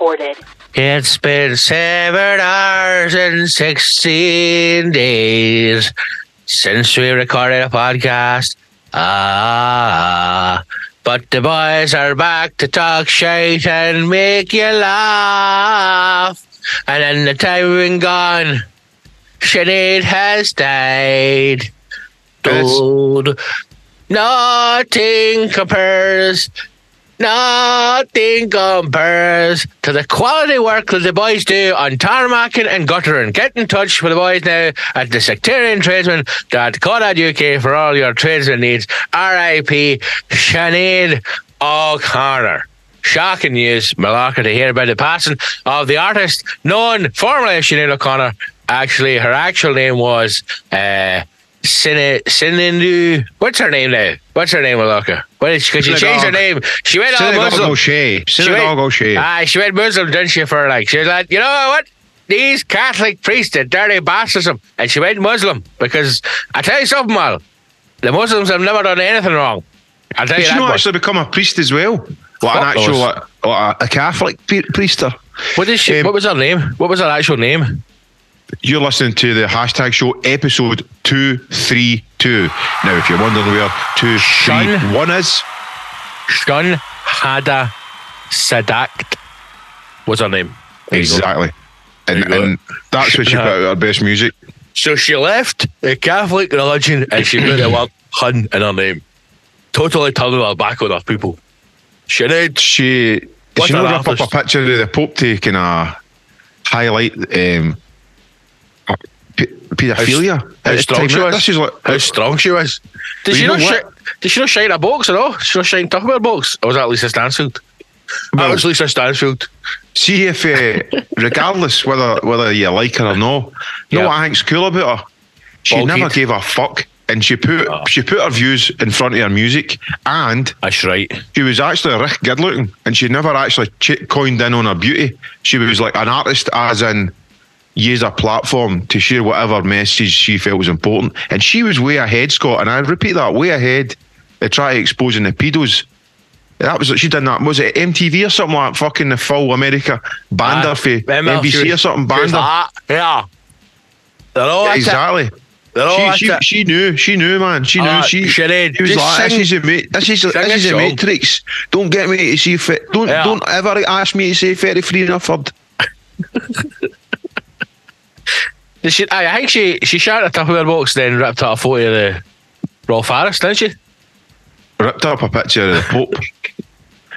recorded. It's been seven hours and 16 days since we recorded a podcast. Ah, but the boys are back to talk shit and make you laugh. And then the time been gone, Sinead has died. Dude, nothing compares Nothing compares to the quality work that the boys do on tarmacking and guttering. Get in touch with the boys now at the sectarian tradesman.co.uk for all your tradesman needs. RIP Sinead O'Connor. Shocking news, Malacca, to hear about the passing of the artist known formerly as Sinead O'Connor. Actually, her actual name was uh, Sin- Sinindu. What's her name now? What's her name, Malacca? What is because she changed her name. She went all Muslim. O'Shea. She O'Shea. Aye, she went Muslim, didn't she? For like, she was like, you know what? These Catholic priests are dirty bastards, and she went Muslim because I tell you something, Mal. The Muslims have never done anything wrong. I'll tell Did you you much. actually become a priest as well? Like an actual, those. like, like a, a Catholic priester. What is she? Um, what was her name? What was her actual name? You're listening to the hashtag show episode 232. Now, if you're wondering where Shun. 231 is, Shun Hada Sadakt was her name. There exactly. And, and that's when she put out her best music. So she left the Catholic religion and she put the word hun in her name. Totally turning her back on her people. She did. She, did she not rip up a picture of the Pope taking a highlight um, paedophilia? How at the strong she was. This is like, How strong she was. Did she you not know shi- did she not shine a box at all? Did she not shine Tupperware box? Or was that Lisa Stansfield? that was Lisa Stansfield. See if, uh, regardless whether whether you like her or no, you Yeah. know what I think's cool about her? She Bulkhead. never gave a fuck, and she put Oh. she put her views in front of her music, and That's right. she was actually rick good looking, and she never actually ch- coined in on her beauty. She was like an artist, as in use a platform to share whatever message she felt was important, and she was way ahead, Scott. And I repeat that, way ahead. They try exposing the pedos. That was what she done that. Was it MTV or something like fucking the full America banned her for NBC was- or something she banned her. Yeah. They're all it. Exactly. They're all She, she, it. she knew, she knew, man. She knew. Ah, she, Sinead, she was just like, sing- "This is a, this is, this is a matrix. Don't get me to say fit. Don't, Yeah. don't ever ask me to say thirty-three and a third." She, I think she she shot a Tupperware box, then ripped out a photo of the Rolf Harris, didn't she? Ripped up a picture of the Pope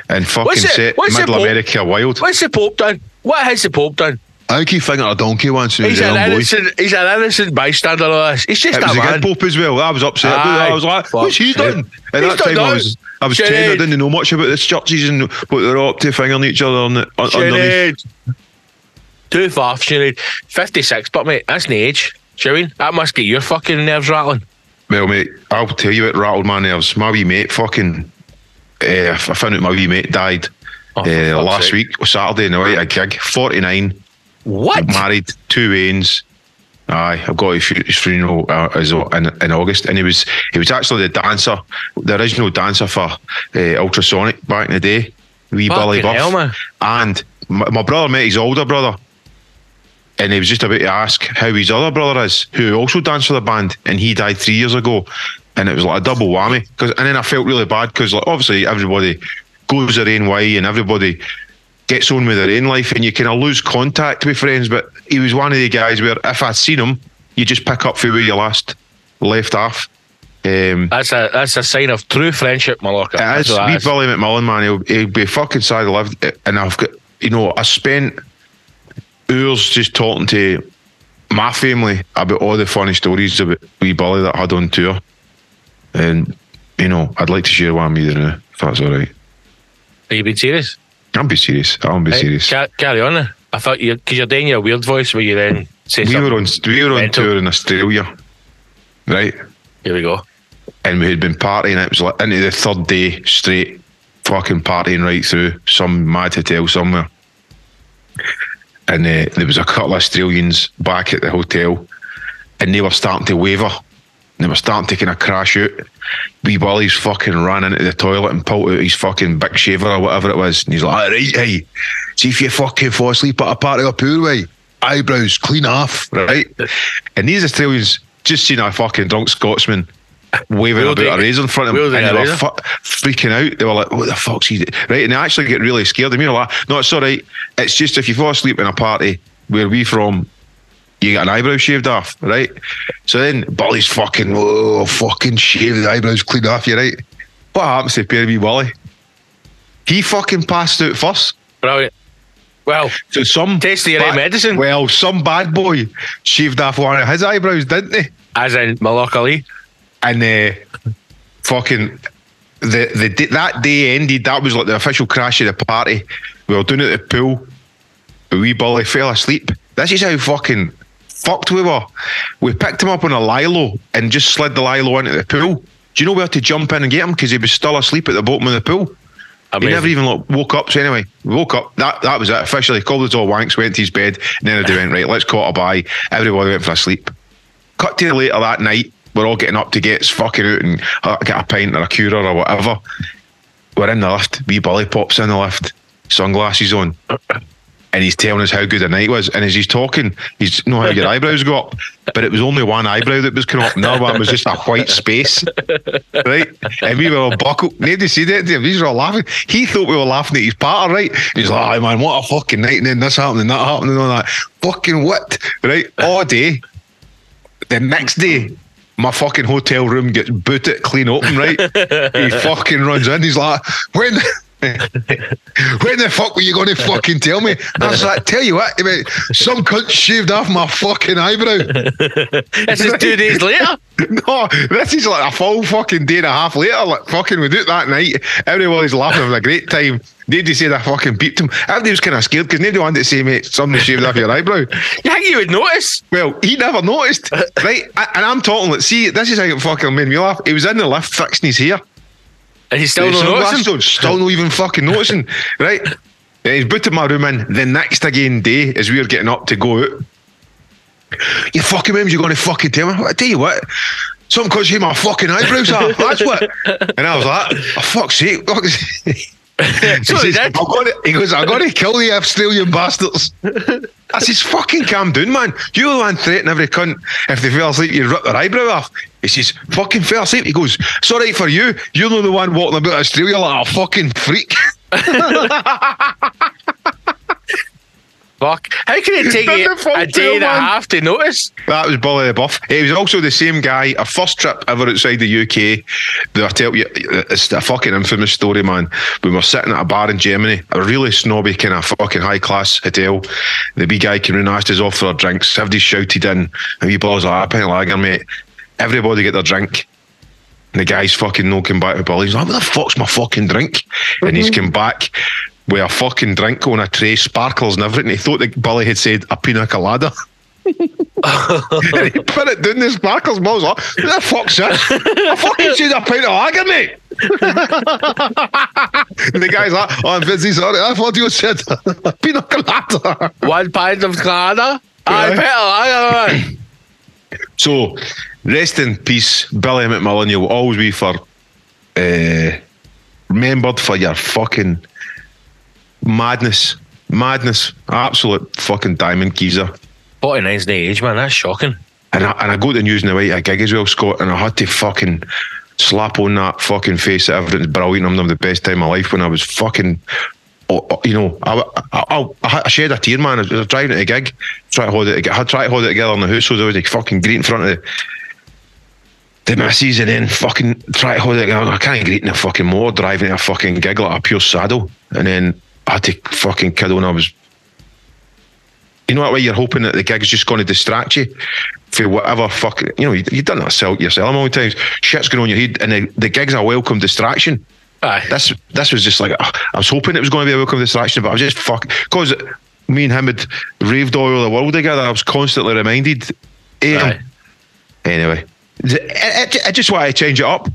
and fucking What's it- set what's Middle Pope- America wild. What's the Pope done? What has the Pope done? I keep thinking a donkey once He's an own boy. innocent. He's an innocent bystander. Of this. He's just It a was a man. good Pope as well. I was upset. Aye. I was like, what's he done? At He's that done time, I was, I was Sinead. 10. I didn't know much about the churches and what they're up to, fingering each other on the, on, underneath. Too far, Sinead. 56, but mate, that's the age. Do you know I mean? That must get your fucking nerves rattling. Well, mate, I'll tell you what rattled my nerves. My wee mate fucking. Uh, I found out my wee mate died Oh, uh, last sake. week, Saturday night, a gig. 49, What? married, two wains. Aye, I've got his fu- his funeral uh, in, in August, and he was he was actually the dancer, the original dancer for uh, Ultrasonic back in the day. Wee Billy Fucking Buff, hell, and my, my brother met his older brother, and he was just about to ask how his other brother is, who also danced for the band, and he died three years ago, and it was like a double whammy. Cause, and then I felt really bad because like obviously everybody goes their own way, and everybody gets on with their own life, and you kind of lose contact with friends. But he was one of the guys where if I'd seen him, you just pick up for where you last left off. Um, That's a that's a sign of true friendship, Malacca. That's it's what that wee is. Billy McMullen, man. He'll, he'll be fucking sad to live. And I've got, you know, I spent hours just talking to my family about all the funny stories about wee Billy that I had on tour. And, you know, I'd like to share one with you now, if that's all right. Are you being serious? I'm being serious. I'm be Hey, serious. ca- carry on. then. I thought you because you're doing your weird voice where you then say We were on we were on mental. tour in Australia, right? Here we go. and we had been partying. It was like into the third day straight, fucking partying right through some mad hotel somewhere. And uh, there was a couple of Australians back at the hotel, and they were starting to waver. They were starting to kind of crash out. Wee Wally's fucking ran into the toilet and pulled out his fucking big shaver or whatever it was. And he's like, all right, hey. See if you fucking fall asleep at a party or pool, right? Eyebrows clean off, right? and these Australians just seen a fucking drunk Scotsman waving Wielding- about a razor in front of them, and they were fu- freaking out. They were like, "What the fuck's he?" do-" Right, and they actually get really scared of me. Like, no, it's all right. It's just if you fall asleep in a party where we from, you get an eyebrow shaved off, right? So then Bully's fucking, oh, fucking shave the eyebrows clean off, you right? What happens to Perry Bully? He fucking passed out first. Brilliant. Well, So some Taste the right bad- medicine. Well, some bad boy shaved off one of his eyebrows, didn't he? as in Malak Ali. And uh, fucking the the that day ended. That was like the official crash of the party. We were doing it at the pool. A wee bully fell asleep. This is how fucking fucked we were. We picked him up on a lilo and just slid the lilo into the pool. Do you know where to jump in and get him? Because he was still asleep at the bottom of the pool. He never even like, woke up. So anyway, woke up. That that was it. Officially called us all wanks. Went to his bed, and then they went right. Let's call it a bye. Everybody went for a sleep. Cut to later that night. We're all getting up to get fucking out and uh, get a pint or a cura or whatever. We're in the lift. Wee Bully pops in the lift, sunglasses on, and he's telling us how good the night was. And as he's talking, he's know how your eyebrows go up, but it was only one eyebrow that was coming up. Another one was just a white space, right? And we were all buckled. Nobody said to him. These were all laughing. He thought we were laughing at his partner, right? He's like, "Aye, man, what a fucking night!" And then this happened and that happened and all that. Fucking what? Right? All day. The next day, my fucking hotel room gets booted clean open, right? he fucking runs in. He's like, when. When the fuck were you going to fucking tell me? I was like, tell you what, mate, some cunt shaved off my fucking eyebrow. This is two days later. No, this is like a full fucking day and a half later. Like fucking, we do it that night. Everybody's laughing, having a great time. Nobody said I fucking beeped him. Everybody was kind of scared because nobody wanted to say, mate, somebody shaved off your eyebrow. You think you would notice? Well, he never noticed, right? A- And I'm talking like, see, this is how it fucking made me laugh. He was in the lift fixing his hair. And he's still not noticing. Still not even fucking noticing, right? And he's booted my room in. The next again day, as we were getting up to go out, you fucking memes, you're going to fucking tell me. I tell you what, some cause you my fucking eyebrows are. That's what. And I was like, oh, fuck's sake. fuck's sake." He, says, "I've got to, he goes, I've got to kill the Australian bastards. I says, fucking calm down, man. You're the one threatening every cunt. If they fell asleep, you rip their eyebrow off. He says, fucking fell asleep. He goes, it's all right for you. You're not the one walking about Australia like a fucking freak. Fuck. How can it take you a day and a half to notice? That was Bully the Buff. He was also the same guy. A first trip ever outside the UK. But I tell you, it's a fucking infamous story, man. We were sitting at a bar in Germany, a really snobby kind of fucking high class hotel. The big guy came in and asked us off for our drinks. Everybody shouted in, and we boys like, a pint of lager, mate. Everybody get their drink. And the guy's fucking no come back to Bully. He's like, what the fuck's my fucking drink? And he's mm-hmm. come back with a fucking drink on a tray, sparkles and everything. He thought the Billy had said a pina colada. and he put it down the sparkles. Was like, what the fuck's this? I fucking said a pint of lager, mate. and the guy's like, oh, I'm busy, sorry. I thought you said a pina colada. One pint of Canada. I Yeah. I man. So, rest in peace, Billy McMillan. You'll always be for uh, remembered for your fucking madness, madness, absolute fucking diamond geezer. 49's the age, man. That's shocking. And I, and I got the news in the way at a gig as well, Scott, and I had to fucking slap on that fucking face that everything's brilliant. I'm having the best time of my life when I was fucking, oh, oh, you know, I, I, I, I shed a tear, man. I was driving to a gig, trying to hold it, I tried to hold it together in the house, so I was like fucking great in front of the, the missus, and then fucking try to hold it together. I can't greet in a fucking more driving a fucking gig like a pure saddle, and then I had to fucking kiddo, and I was you know that way you're hoping that the gig's just going to distract you for whatever fucking you know you, you've done that yourself yourself a million times shit's going on your head and the, the gig's a welcome distraction Aye. this this was just like I was hoping it was going to be a welcome distraction but I was just fuck because me and him had raved all over the world together I was constantly reminded. Eh, Aye. anyway I, I- I just want to change it up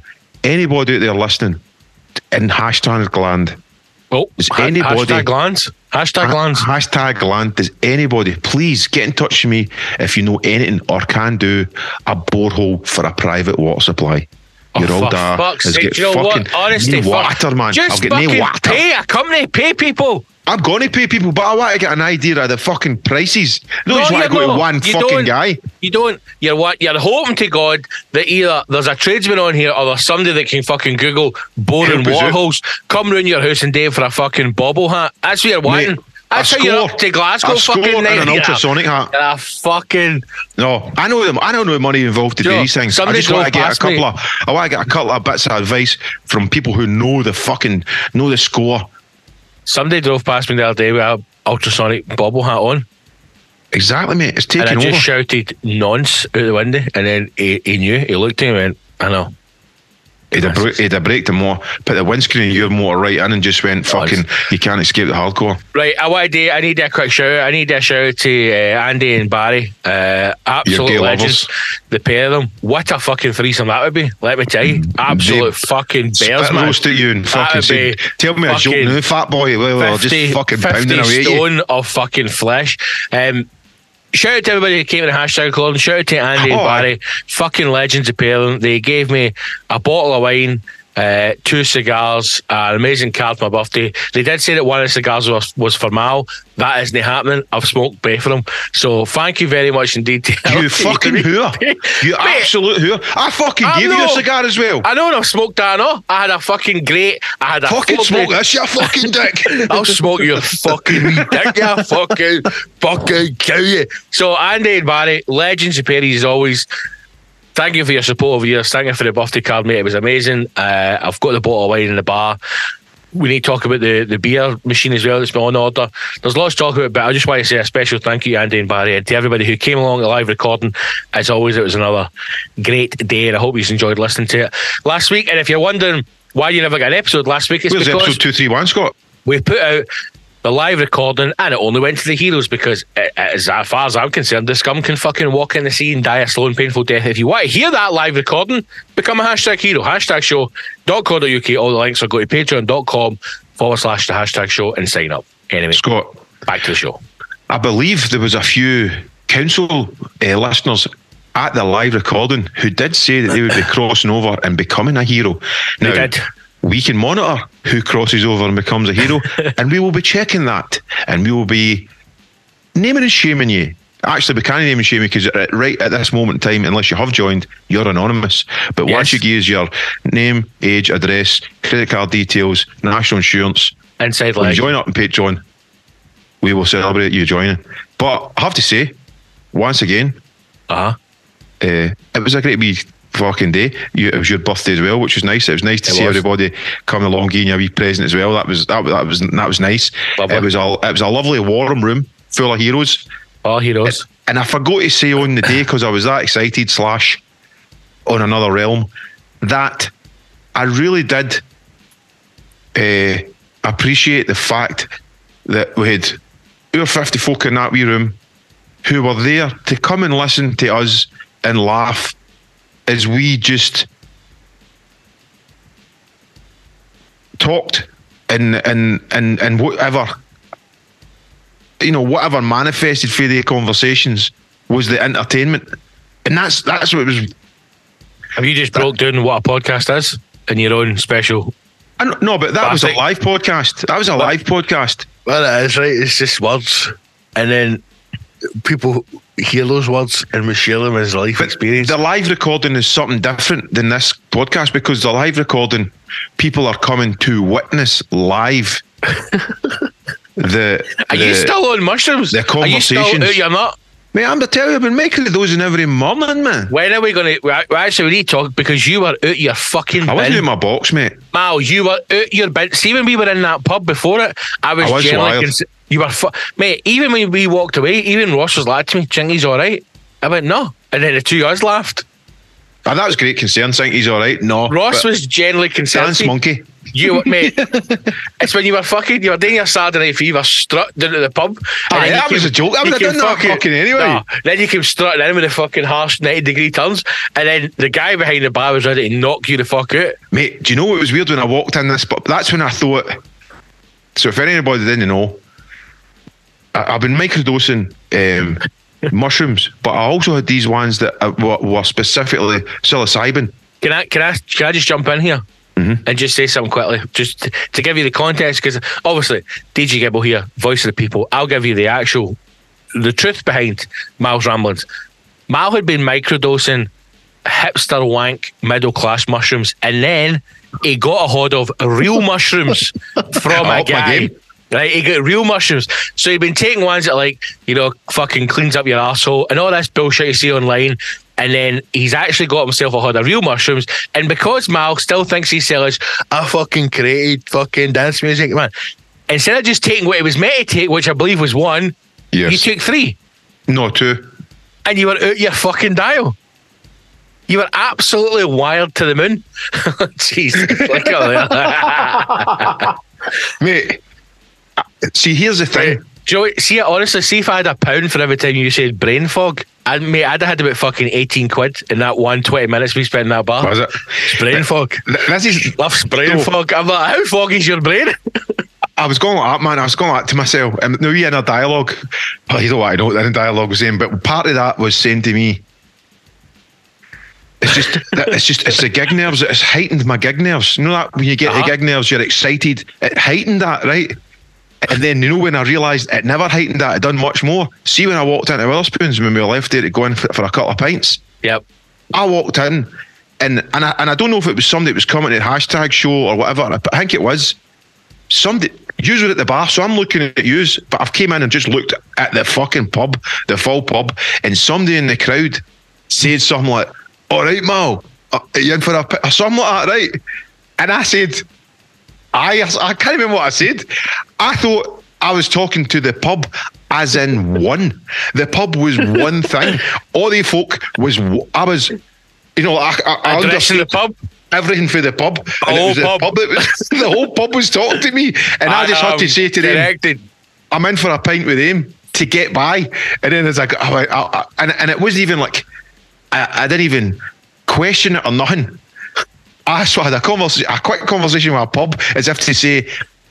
anybody out there listening in hashtag gland Oh, ha- anybody- hashtag glands. Hashtag Ha- Hashtag land. Does anybody please get in touch with me if you know anything or can do a borehole for a private water supply? Oh, your old For dad fuck's has sake, you fucking what? Honestly, no fuck. water, man. Just got no fucking water. pay a company, pay people. I'm going to pay people, but I want to get an idea of the fucking prices. No, you just want to go to not. one You fucking don't. guy. You don't. You're what? You're hoping to God that either there's a tradesman on here or there's somebody that can fucking Google boring Help water out. come round your house and day for a fucking bobble hat. That's what you're wanting. Mate, How you're score- up to Glasgow a score fucking and night. an You're a- ultrasonic hat. a fucking. No, I know them. I don't know the money involved to do these things. I just want to get a past me. couple of. I want to get a couple of bits of advice from people who know the fucking know the score. Somebody drove past me the other day with an ultrasonic bobble hat on, Exactly, mate. It's taken and I just over. shouted nonce out the window, and then he, he knew. He looked at me and went, "I know." He'd have, br- he'd have braked the more, put the windscreen of your motor right in, and just went fucking. You can't escape the hardcore. Right, I want to. I need a quick shout. out. I need a shout out to uh, Andy and Barry. Uh, absolute legends. lovers. The pair of them. What a fucking threesome that would be. Let me tell you, absolute They fucking bears, man. roast at you and fucking say, "Tell me a joke now, fat boy." Well, well, just fucking 50 pounding away stone of fucking flesh. Um, shout out to everybody who came in the hashtag club. Shout out to Andy oh, and Oh, Barry. Fucking legends of them. They gave me a bottle of wine. Uh, two cigars, uh, an amazing card for my birthday. They did say that one of the cigars was, was for Mal. That isn't happening. I've smoked both of them. So thank you very much indeed. You fucking whore. You Mate, absolute whoor. I fucking I gave you a cigar as well. I know I've smoked that, no? I had a fucking great. I had a fucking full smoke this, you fucking dick. I'll smoke your fucking dick, you fucking fucking kill you. So Andy and Barry, legends of Perry as always. Thank you for your support over the years. Thank you for the birthday card, mate. It was amazing. Uh, I've got the bottle of wine in the bar. We need to talk about the, the beer machine as well that's been on order. There's lots to talk about, but I just want to say a special thank you, Andy and Barry, and to everybody who came along to the live recording. As always, it was another great day, and I hope you enjoyed listening to it last week. And if you're wondering why you never got an episode last week, it's Where's because episode two three one, Scott? we put out the live recording and it only went to the heroes because uh, as far as I'm concerned the scum can fucking walk in the sea and die a slow and painful death. If you want to hear that live recording become a hashtag hero. Hashtag show.co.uk all the links are go to patreon.com forward slash the hashtag show and sign up. Anyway Scott, back to the show. I believe there was a few council uh, listeners at the live recording who did say that they would be crossing over and becoming a hero. They did. We can monitor who crosses over and becomes a hero, and we will be checking that, and we will be naming and shaming you. Actually, we can't name and shame you because right at this moment in time, unless you have joined, you're anonymous. But once you give us your name, age, address, credit card details, national insurance, inside leg join up on Patreon, we will celebrate you joining. But I have to say, once again, uh-huh uh, it was a great wee fucking day. You, it was your birthday as well, which was nice. It was nice to It see was. everybody come along, giving you a wee present as well. That was that, was- that was that was nice. Lovely. It was a it was a lovely warm room full of heroes. all heroes And I forgot to say on the day because I was that excited slash on another realm that I really did uh, appreciate the fact that we had our 50 folk in that wee room who were there to come and listen to us and laugh as we just talked and and and and whatever you know whatever manifested through the conversations was the entertainment. And that's that's what it was. Have you just broke down what a podcast is in your own special? I no but that was a live podcast. That was a live podcast. Well, it is right. It's just words, and then people hear those words and we share them as life experience. the live recording is something different than this podcast because the live recording people are coming to witness live the Are you still on mushrooms? the Are you still conversations. out your nut? Mate, I'm to tell you, I've been making those in every morning, man. When are we going to? Actually, we need to talk because you were out your fucking I wasn't in my box, mate. Mal, you were out your bin. See, when we were in that pub before it, I was, I was generally wild. cons- you were, fu- mate. Even when we walked away, even Ross was like to me, "Chingy's all right." I went, "No," and then the two of us laughed. Ah, that was great concern. Think he's all right. No, Ross was generally concerned. dance monkey. You, mate, it's when you were fucking, you were doing your Saturday night fever strut down to the pub. and Aye, that was a joke. I you would have came done that fucking anyway. Then you came strutting in with the fucking harsh 90 degree turns, and then the guy behind the bar was ready to knock you the fuck out. Mate, do you know what was weird when I walked in this? But that's when I thought. So if anybody didn't know, I, I've been microdosing um, mushrooms, but I also had these ones that uh, were, were specifically psilocybin. Can I can I can I just jump in here and just say something quickly, just to, to give you the context? Because obviously, DJ Gibbo here, voice of the people. I'll give you the actual, the truth behind Miles' ramblings. Mal had been microdosing hipster wank middle class mushrooms, and then he got a hold of real mushrooms from a guy. Right, he got real mushrooms. So he'd been taking ones that like, you know, fucking cleans up your asshole and all this bullshit you see online. And then he's actually got himself a hold of real mushrooms. And because Mal still thinks he's selling a fucking created fucking dance music, man. Instead of just taking what he was meant to take, which I believe was one, Yes. you took three No, two. and you were out your fucking dial. You were absolutely wired to the moon. Jeez. Look at that. Mate, see, here's the thing. Joey, see, honestly, see if I had a pound for every time you said brain fog, I'd, mate, I'd have had about fucking 18 quid in that one 20 minutes we spent in that bar. Was it? Brain fog. Th- This is. Loves brain No. fog. I'm like, how foggy's your brain? I was going like that, man. I was going like that to myself. And now you're in a dialogue. Well, you know what I know what the dialogue was saying, but part of that was saying to me, it's just, it's just, it's the gig nerves. It's heightened my gig nerves. You know that when you get Uh-huh. the gig nerves, you're excited. It heightened that, right? And then you know when I realised it never heightened that, it done much more. See when I walked into Wetherspoons when we were left there to go in for, for a couple of pints. yep. I walked in, and and I, and I don't know if it was somebody that was coming to the hashtag show or whatever. But I think it was somebody. You were at the bar, so I'm looking at yous. But I've came in and just looked at the fucking pub, the full pub, and somebody in the crowd said something like, "All right, Mal, uh, are you in for a pi-" or something like that, right?" And I said, I I can't remember what I said. I thought I was talking to the pub as in one. The pub was one thing. All the folk was I was, you know, I, I, I Addressing the pub. everything for the pub. The And it whole pub. that was, the whole pub was talking to me, and I, just had to say to them. I'm in for a pint with him to get by. And then as I, got- I, I, I and, and it wasn't even like, I, I didn't even question it or nothing. Ah, I just had a conversation, a quick conversation with a pub as if to say,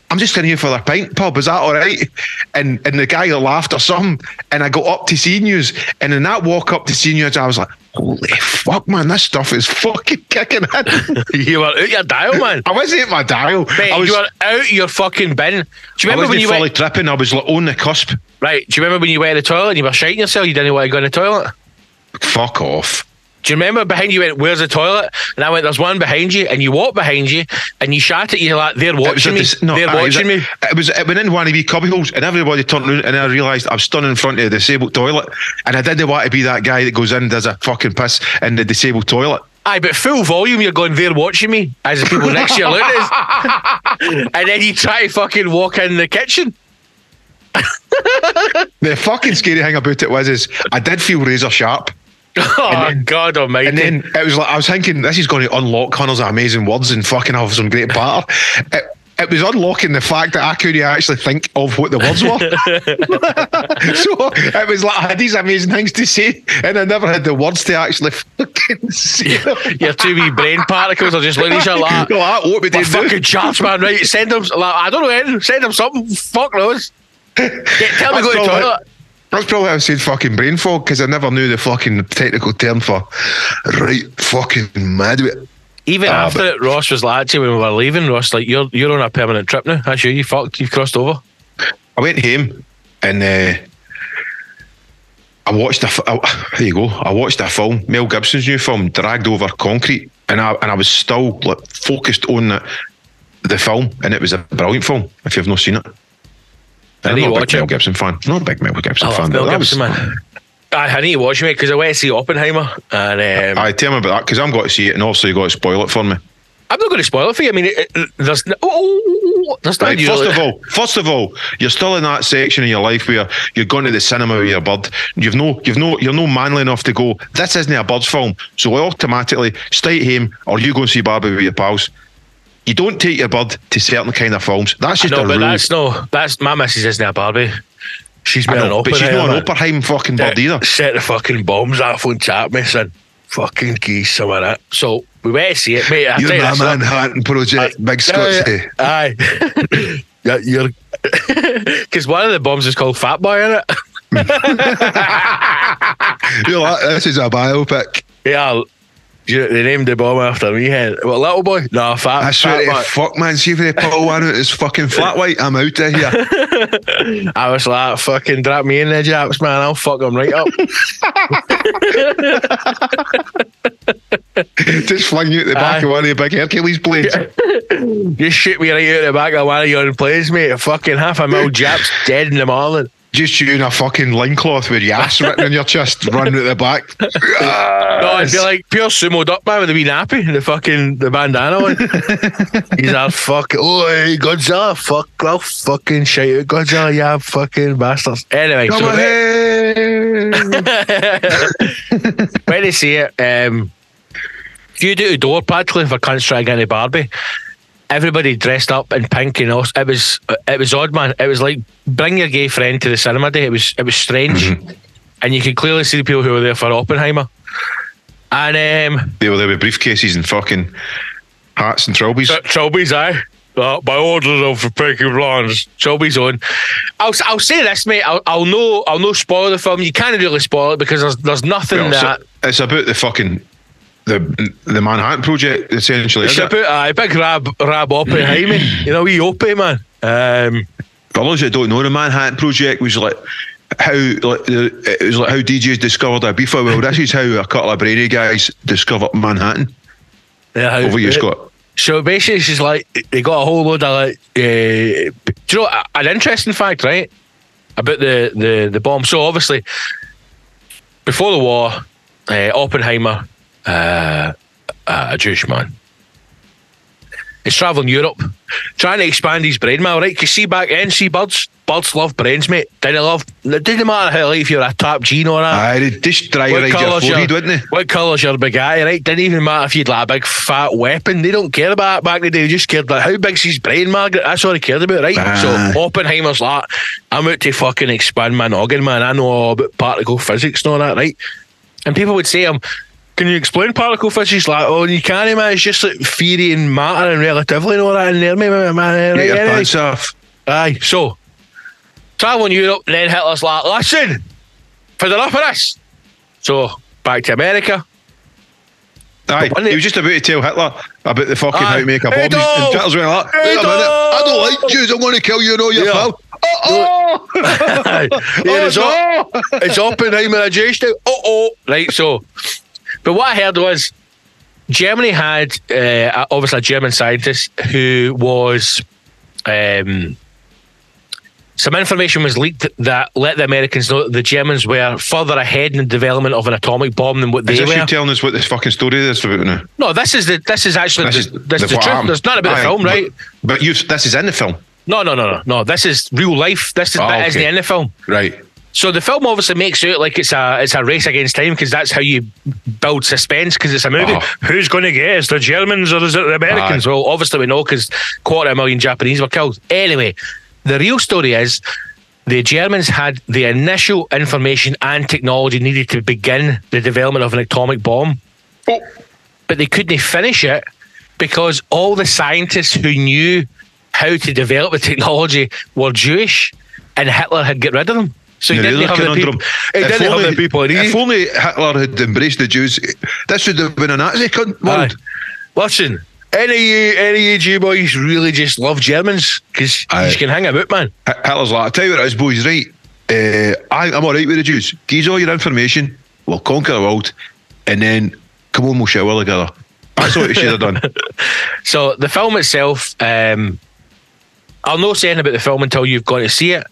I'm just in here for a pint, pub. Is that all right? And and the guy laughed or something. And I go up to seniors. And in that walk up to seniors, I was like, holy fuck, man, this stuff is fucking kicking in. You were out your dial, man. I wasn't at my dial. Mate, I was, you were out your fucking bin. Do you remember when you fully went? tripping. I was like on the cusp. Right. Do you remember when you went to the toilet and you were shiting yourself? You didn't want to go in the toilet. Fuck off. Do you remember behind you went, "Where's the toilet?" And I went, "There's one behind you." And you walked behind you and you shot at you like, "They're watching me. this- no, They're aye, it was watching at- me." Uh, it was it went in one of the cubby holes, and everybody turned around, and I realised I'm standing in front of the disabled toilet, and I didn't want to be that guy that goes in and does a fucking piss in the disabled toilet. Aye, but full volume, you're going, "They're watching me," as the people next to you look and then you try to fucking walk in the kitchen. The fucking scary thing about it was is I did feel razor sharp, Oh then- God Almighty! and then it was like I was thinking this is going to unlock Connors amazing words and fucking have some great batter. It, it was unlocking the fact that I couldn't actually think of what the words were. so it was like I had these amazing things to say, and I never had the words to actually fucking say them. your two wee brain particles are just looking at each other like, Well, that what we "What did fucking charts, man, right? Send them, like, I don't know, anything. send them something. Fuck. Get, tell me go to the toilet. That's probably why I said fucking brain fog because I never knew the fucking technical term for right fucking mad with. Even Ah, after it, Ross was like, actually, when we were leaving, Ross, like, you're you're on a permanent trip now. That's you. You fucked. You've crossed over. I went home and uh, I watched a. f- I- There you go. I watched a film, Mel Gibson's new film, Dragged Over Concrete, and I and I was still like focused on the, the film, and it was a brilliant film. If you've not seen it, I need to watch Mel. Gibson fan. Not a big Mel Gibson I love fan. Mel Gibson, was- man. I, I need to watch it because I went to see Oppenheimer, and um, Aye, tell me about that because I'm going to see it, and also you got to spoil it for me. I'm not going to spoil it for you. I mean, it, it, there's no, oh, oh, oh, oh, there's Right, first of all, first of all, you're still in that section of your life where you're going to the cinema with your bird. You've no, you've no, you're no manly enough to go. This isn't a bird's film, so automatically stay at home or you go and see Barbie with your pals. You don't take your bird to certain kind of films. That's I just know, a but rule. that's no. That's my missus isn't a Barbie. She's I been an but she's not an Oppenheim fucking bird either. Set the fucking bombs off on chat me, son. Fucking geese, some of that. So we went to see it, mate. I You're my Manhattan Project, Big Scots. eh? Aye. yeah, you're. Because one of the bombs is called Fat Boy in it. You're like, this is a biopic. Yeah. You- They named the bomb after me. Head. What little boy? No, fat. I swear fat to fuck, man. See if they pull one out his fucking flat white, I'm out of here. I was like, fucking drop me in the Japs, man. I'll fuck them right up. Just fling you at the back Aye. of one of the big Hercules blades. Just shoot me right out the back of one of your planes, mate. Fucking half a mil Japs dead in the morning. Just you in a fucking line cloth with your ass written on your chest, running at the back. No, I'd be like pure sumoed up man with the wee nappy and the fucking the bandana on. He's all fucking oh hey, Godzilla, fuck I'll fucking shout out Godzilla, yeah, fucking bastards. Anyway, Come so ahead. when they see it, um you do the door cunts trying to get into Barbie. Everybody dressed up in pink and all. It was it was odd, man. It was like bring your gay friend to the cinema day. It was it was strange, and you could clearly see the people who were there for Oppenheimer. And um, They were there with briefcases and fucking hats and trilbies. Trilby's aye. Uh, by orders of the Peaky Blondes, Trilby's on. I'll I'll say this, mate. I'll I'll no I'll no spoil the film. You can't really spoil it because there's there's nothing Well, that. so it's about the fucking the the Manhattan Project essentially. It's about aye, big Rab Rab Oppenheimer. you know, wee Opie man. Um, For those that don't know, the Manhattan Project was like how like the- it was like how DJs discovered Ibiza. Well, this is how a couple of brainy guys discovered Manhattan. yeah, how- Over you, Scott. So basically, it's just like they got a whole load of like. Uh, do you know an interesting fact, right? About the the the bomb. So obviously, before the war, uh, Oppenheimer, uh, a Jewish man, He's traveling Europe, trying to expand his brain, man. Right? Because see back then, see birds, birds love brains, mate. Didn't love. It didn't matter how like if you're a top gene or that. Aye, they just dry What ride your colour's forehead, wouldn't they? what colour's your Bugatti, right? Didn't even matter if you'd like a big fat weapon. They don't care about it back in the day. They just cared about how big's his brain, Margaret. That's all they cared about, right? So Oppenheimer's like, I'm out to fucking expand my noggin, man. I know all about particle physics and all that, right? And people would say, um, can you explain particle physics? Like, oh, you can't, imagine It's just like theory and matter and relativity and all that in there, man. man your anyway. pants off. Aye, so traveling Europe, and then Hitler's like, listen, for enough of this. So back to America. Aye, he was just about to tell Hitler about the fucking how Aye. to make a bomb. Adolf! And Hitler's went like, wait a minute, I don't like! Jews, I'm going to kill you and all your Yeah. pal. Oh, oh! Oh it's, no! Op- it's Oppenheimer adjacent. Oh, oh. Right, so, but what I heard was Germany had uh, obviously a German scientist who was. Um, some information was leaked that let the Americans know that the Germans were further ahead in the development of an atomic bomb than what Is they this were. you telling us what this fucking story is about now? No, this is the this is actually This the, is this is the truth. There's not about Aye, the film, but- right? But you, this is in the film, No, no, no, no, no. This is real life. This is Oh, that okay. in the film. right? So the film obviously makes it like it's a it's a race against time because that's how you build suspense because it's a movie. Oh. Who's going to guess the Germans or is it the Americans? Aye. Well, obviously we know because quarter of a million Japanese were killed. Anyway, the real story is the Germans had the initial information and technology needed to begin the development of an atomic bomb, Oh, but they couldn't finish it because all the scientists who knew how to develop the technology were Jewish, and Hitler had get rid of them. So he didn't have the people. He If didn't have only- the people. If only Hitler had embraced the Jews, this would have been a Nazi cunt world. Listen, any of you, any of you Jew boys really just love Germans because you can hang about, man. Hitler's like, I tell you what it is, boys, right? Uh, I, I'm all right with the Jews. Give us all your information, we'll conquer the world, and then come on, we'll shower together. That's what he should have done. So the film itself, um, I'll not say anything about the film until you've gone to see it.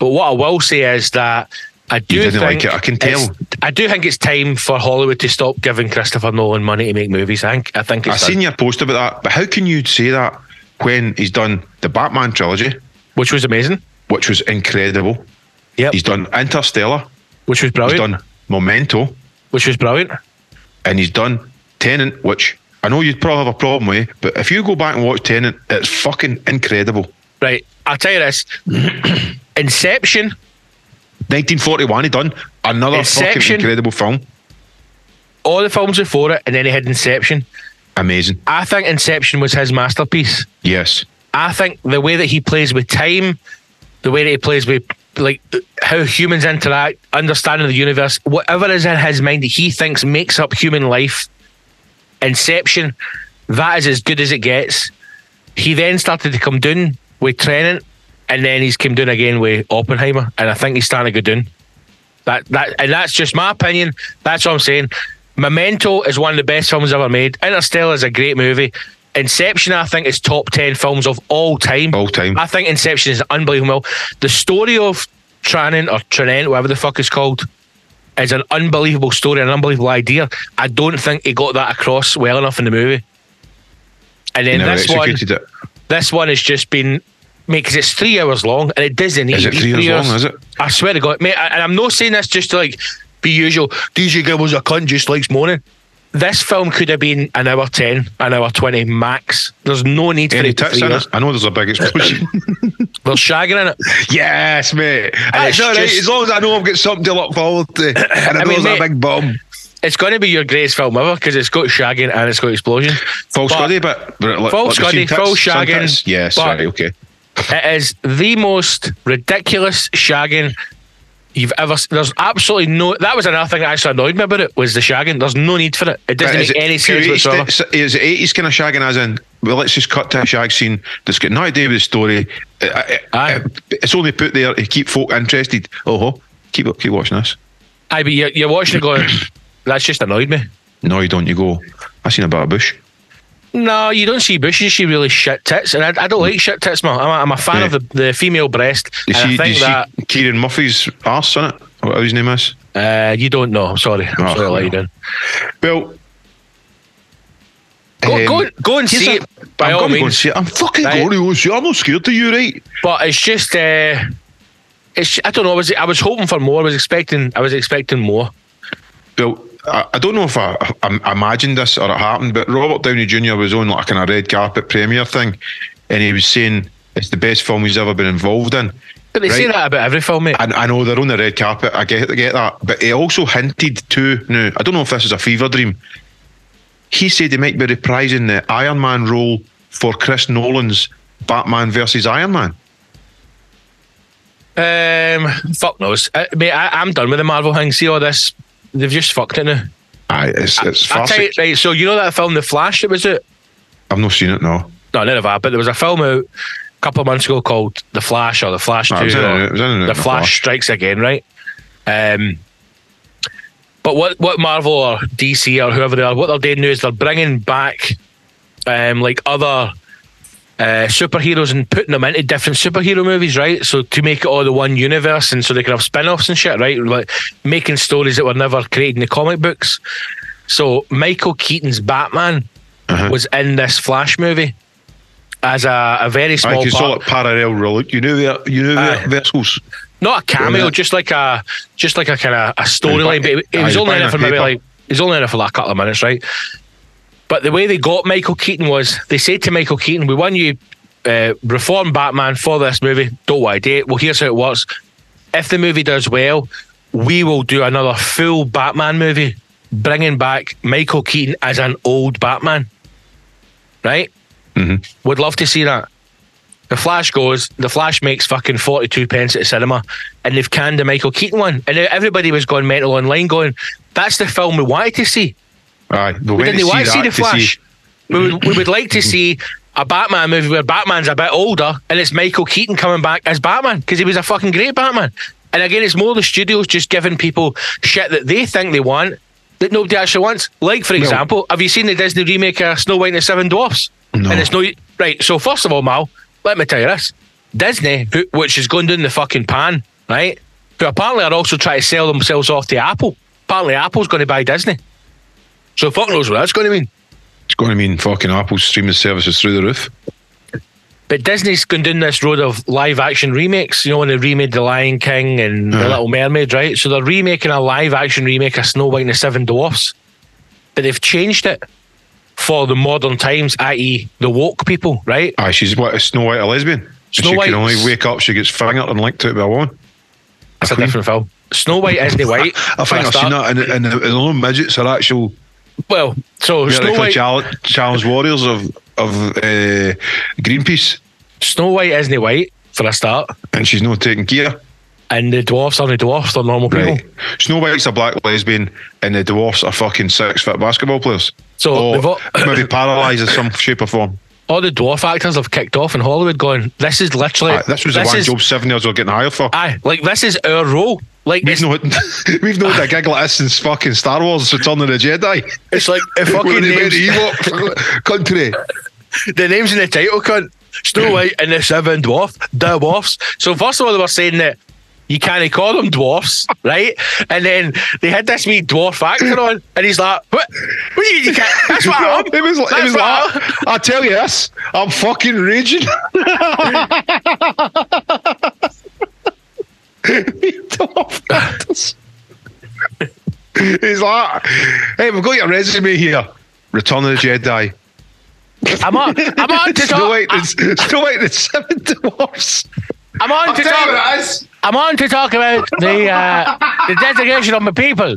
But what I will say is that I do think like it, I can tell. I do think it's time for Hollywood to stop giving Christopher Nolan money to make movies. I think I think I it's seen your post about that, but how can you say that when he's done the Batman trilogy, which was amazing. which was incredible? Yep, He's done Interstellar, which was brilliant. he's done Memento, Which was brilliant. and he's done Tenet, which I know you'd probably have a problem with, but if you go back and watch Tenet, it's fucking incredible. Right, I'll tell you this: Inception 1941, he done another Inception. fucking incredible film. all the films before it, and then he had Inception. Amazing. I think Inception was his masterpiece. Yes. I think the way that he plays with time, the way that he plays with like how humans interact, understanding the universe, whatever is in his mind that he thinks makes up human life, Inception, that is as good as it gets. He then started to come down with Tenet, and then he's come down again with Oppenheimer, and I think he's starting to go down. That that and that's just my opinion. That's what I'm saying. Memento is one of the best films ever made. Interstellar is a great movie. Inception, I think, is top ten films of all time. All time. I think Inception is unbelievable. The story of Tranent or Tranent, whatever the fuck it's called, is an unbelievable story, an unbelievable idea. I don't think he got that across well enough in the movie. And then Never this one, it. this one has just been, mate, because it's three hours long and it doesn't need Is it be three hours long? Is it? I swear to God, mate, I- and I'm not saying this just to like be usual. DJ Gibbons a cunt just likes moaning. This film could have been an hour ten, an hour twenty max. There's no need for Any it tits three hours. it? I know there's a big explosion. There's shagging in it. yes, mate. It's all right. just- As long as I know I've got something to look forward to. And I, I know mean, there's a big bomb. It's going to be your greatest film ever because it's got shagging and it's got explosion. Full But Scuddy, but, but like, Full like the Scuddy, full shagging. Yes, but- right, okay. It is the most ridiculous shagging you've ever. There's absolutely no. That was another thing that actually annoyed me about it was the shagging. There's no need for it. It doesn't Is make it any sense 80s whatsoever. Is it 80s kind of shagging, as in, well, let's just cut to a shag scene that's got no idea with the story. Uh, uh, Aye. uh, It's only put there to keep folk interested. Oh, ho. keep up keep watching this. Aye, but you're, you're watching it going. That's just annoyed me. No, you don't. You go. I seen a bit of bush. No, you don't see bushes. You see really shit tits, and I, I don't like shit tits, man. I'm a, I'm a fan Yeah. of the, the female breast, You see, I do you that see Kieran Murphy's arse on it? What his name is? uh, you don't know. I'm sorry. I'm Oh, sorry to let you well. Go, um, go, go and see a- it by I'm all gonna go and see it. I'm fucking Right. going to go see it. I'm not scared to you, right? But it's just, uh, it's. I don't know. I was I was hoping for more. I was expecting. I was expecting more. Well, I, I don't know if I, I, I imagined this or it happened, but Robert Downey Jr. was on like a kind of red carpet premiere thing, and he was saying it's the best film he's ever been involved in. But they say that about every film, mate. I, I know they're on the red carpet. I get, I get that, but he also hinted to. Now, I don't know if this is a fever dream. He said he might be reprising the Iron Man role for Chris Nolan's Batman versus Iron Man. Um, fuck knows. Uh, mate, I, I'm done with the Marvel thing. See all this? They've just fucked it now. Aye, it's it's you, right. So you know that film, The Flash, that was it? I've not seen it. No, No, none of that. But there was a film out a couple of months ago called The Flash or The Flash No, Two. or it, it was in it, the The Flash Flash. Strikes Again, right? Um, but what what Marvel or DC or whoever they are, what they're doing now is they're bringing back um, like other uh, superheroes and putting them into different superhero movies, right? So to make it all the one universe, and so they can have spin-offs and shit, right? Like making stories that were never created in the comic books. So Michael Keaton's Batman Uh-huh. was in this Flash movie as a, a very small can part, saw it parallel You know the you Aye. the vessels. not a cameo, Yeah. just like a just like a kind of a storyline. But it, it was only in it for maybe like was only in it for like a couple of minutes, right? But the way they got Michael Keaton was they said to Michael Keaton, "We want you uh, reform Batman for this movie. Don't worry, date. Well, here's how it works. If the movie does well, we will do another full Batman movie, bringing back Michael Keaton as an old Batman. Right? Mhm. Would love to see that. The Flash goes. The Flash makes fucking forty-two pence at the cinema, and they've canned the Michael Keaton one, and everybody was going mental online, going, "That's the film we wanted to see." Aye, we didn't want to see the Flash. We, would, we would like to see a Batman movie where Batman's a bit older and it's Michael Keaton coming back as Batman because he was a fucking great Batman. And again, it's more the studios just giving people shit that they think they want that nobody actually wants. Like, for example, have you seen the Disney remake of Snow White and the Seven Dwarfs? No. And it's no right. So first of all, Mal, let me tell you this: Disney, who, which is going down the fucking pan, right? Who apparently are also trying to sell themselves off to Apple. Apparently, Apple's going to buy Disney. So fuck knows what that's going to mean. It's going to mean fucking Apple's streaming services through the roof. But Disney's gone down this road of live action remakes. You know, when they remade The Lion King and The Uh-huh. Little Mermaid, right? So they're remaking a live action remake of Snow White and the Seven Dwarfs. But they've changed it for the modern times, i.e., the woke people, right? Aye, she's what is Snow White a lesbian? Snow she White's- can only wake up, she gets fingered and linked to it by a woman. It's a queen. different film. Snow White isn't white. I think I've seen that, and, and, and the little midgets are actual Well, so Snow White, challenge, challenge warriors of of uh, Greenpeace, Snow White isn't white for a start. and she's not taking care. and the dwarfs are the dwarfs; they're normal people. Right. Snow White's a black lesbian, and the dwarfs are fucking six foot basketball players. So or they've maybe paralysed in some shape or form. All the dwarf actors have kicked off in Hollywood, going, "This is literally Aye, this was the one is, Job seven years old getting hired for. Aye, like this is our role. Like We've known we've known a gig like this since fucking Star Wars Return of the Jedi. it's like Where fucking names, Ewok country. the names in the title, cunt. Snow White and the Seven Dwarf, the dwarfs. So first of all, they were saying that you can't call them dwarfs, right? And then they had this wee dwarf actor on, and he's like, "What? What do you mean you can't? That's what I am. It was, it That's was what like, I tell you this, I'm fucking raging. He's like, hey, we've got your resume here. Return of the Jedi. I'm on. I'm ah. on to Snow talk. White, and, Snow White and Seven Dwarfs. I'm on to Tell you talk. What it is. I'm on to talk about the uh, the designation of my people.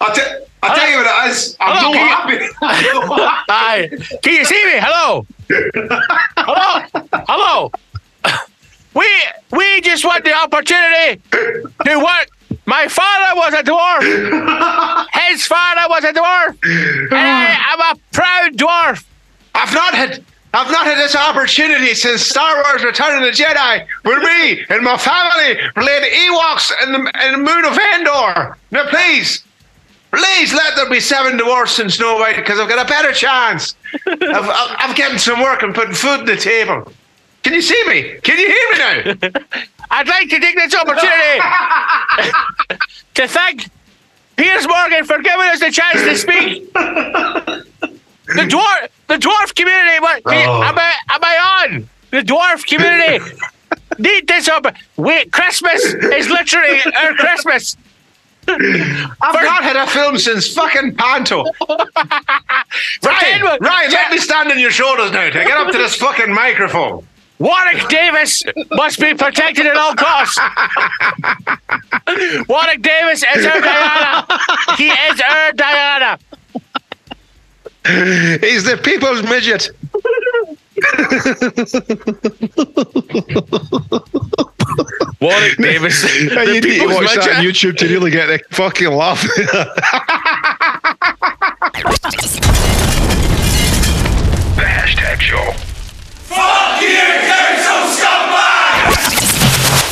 I'll tell you what it is. I'm Hello, so happy. I'm so happy. Hi. Can you see me? Hello. Hello. Hello. We we just want the opportunity to work. My father was a dwarf. His father was a dwarf. And I am a proud dwarf. I've not had I've not had this opportunity since Star Wars Return of the Jedi, where me and my family played Ewoks in the, in the moon of Endor. Now, please, please let there be seven dwarfs in Snow White because I've got a better chance of, of, of getting some work and putting food on the table. Can you see me? Can you hear me now? I'd like to take this opportunity to thank Piers Morgan for giving us the chance to speak. The dwarf, the dwarf community. What? Oh. Am I? Am I on? The dwarf community need this up. Wait, Christmas is literally our Christmas. I've not had a film since fucking Panto. Ryan, Ryan, Ryan, let me stand on your shoulders now to get up to this fucking microphone. Warwick Davis must be protected at all costs. Warwick Davis is our Diana. He is our Diana. He's the people's midget. Warwick Davis. the you need to watch midget. that on YouTube to really get the fucking laugh. the hashtag show. Fuck you, council scumbag!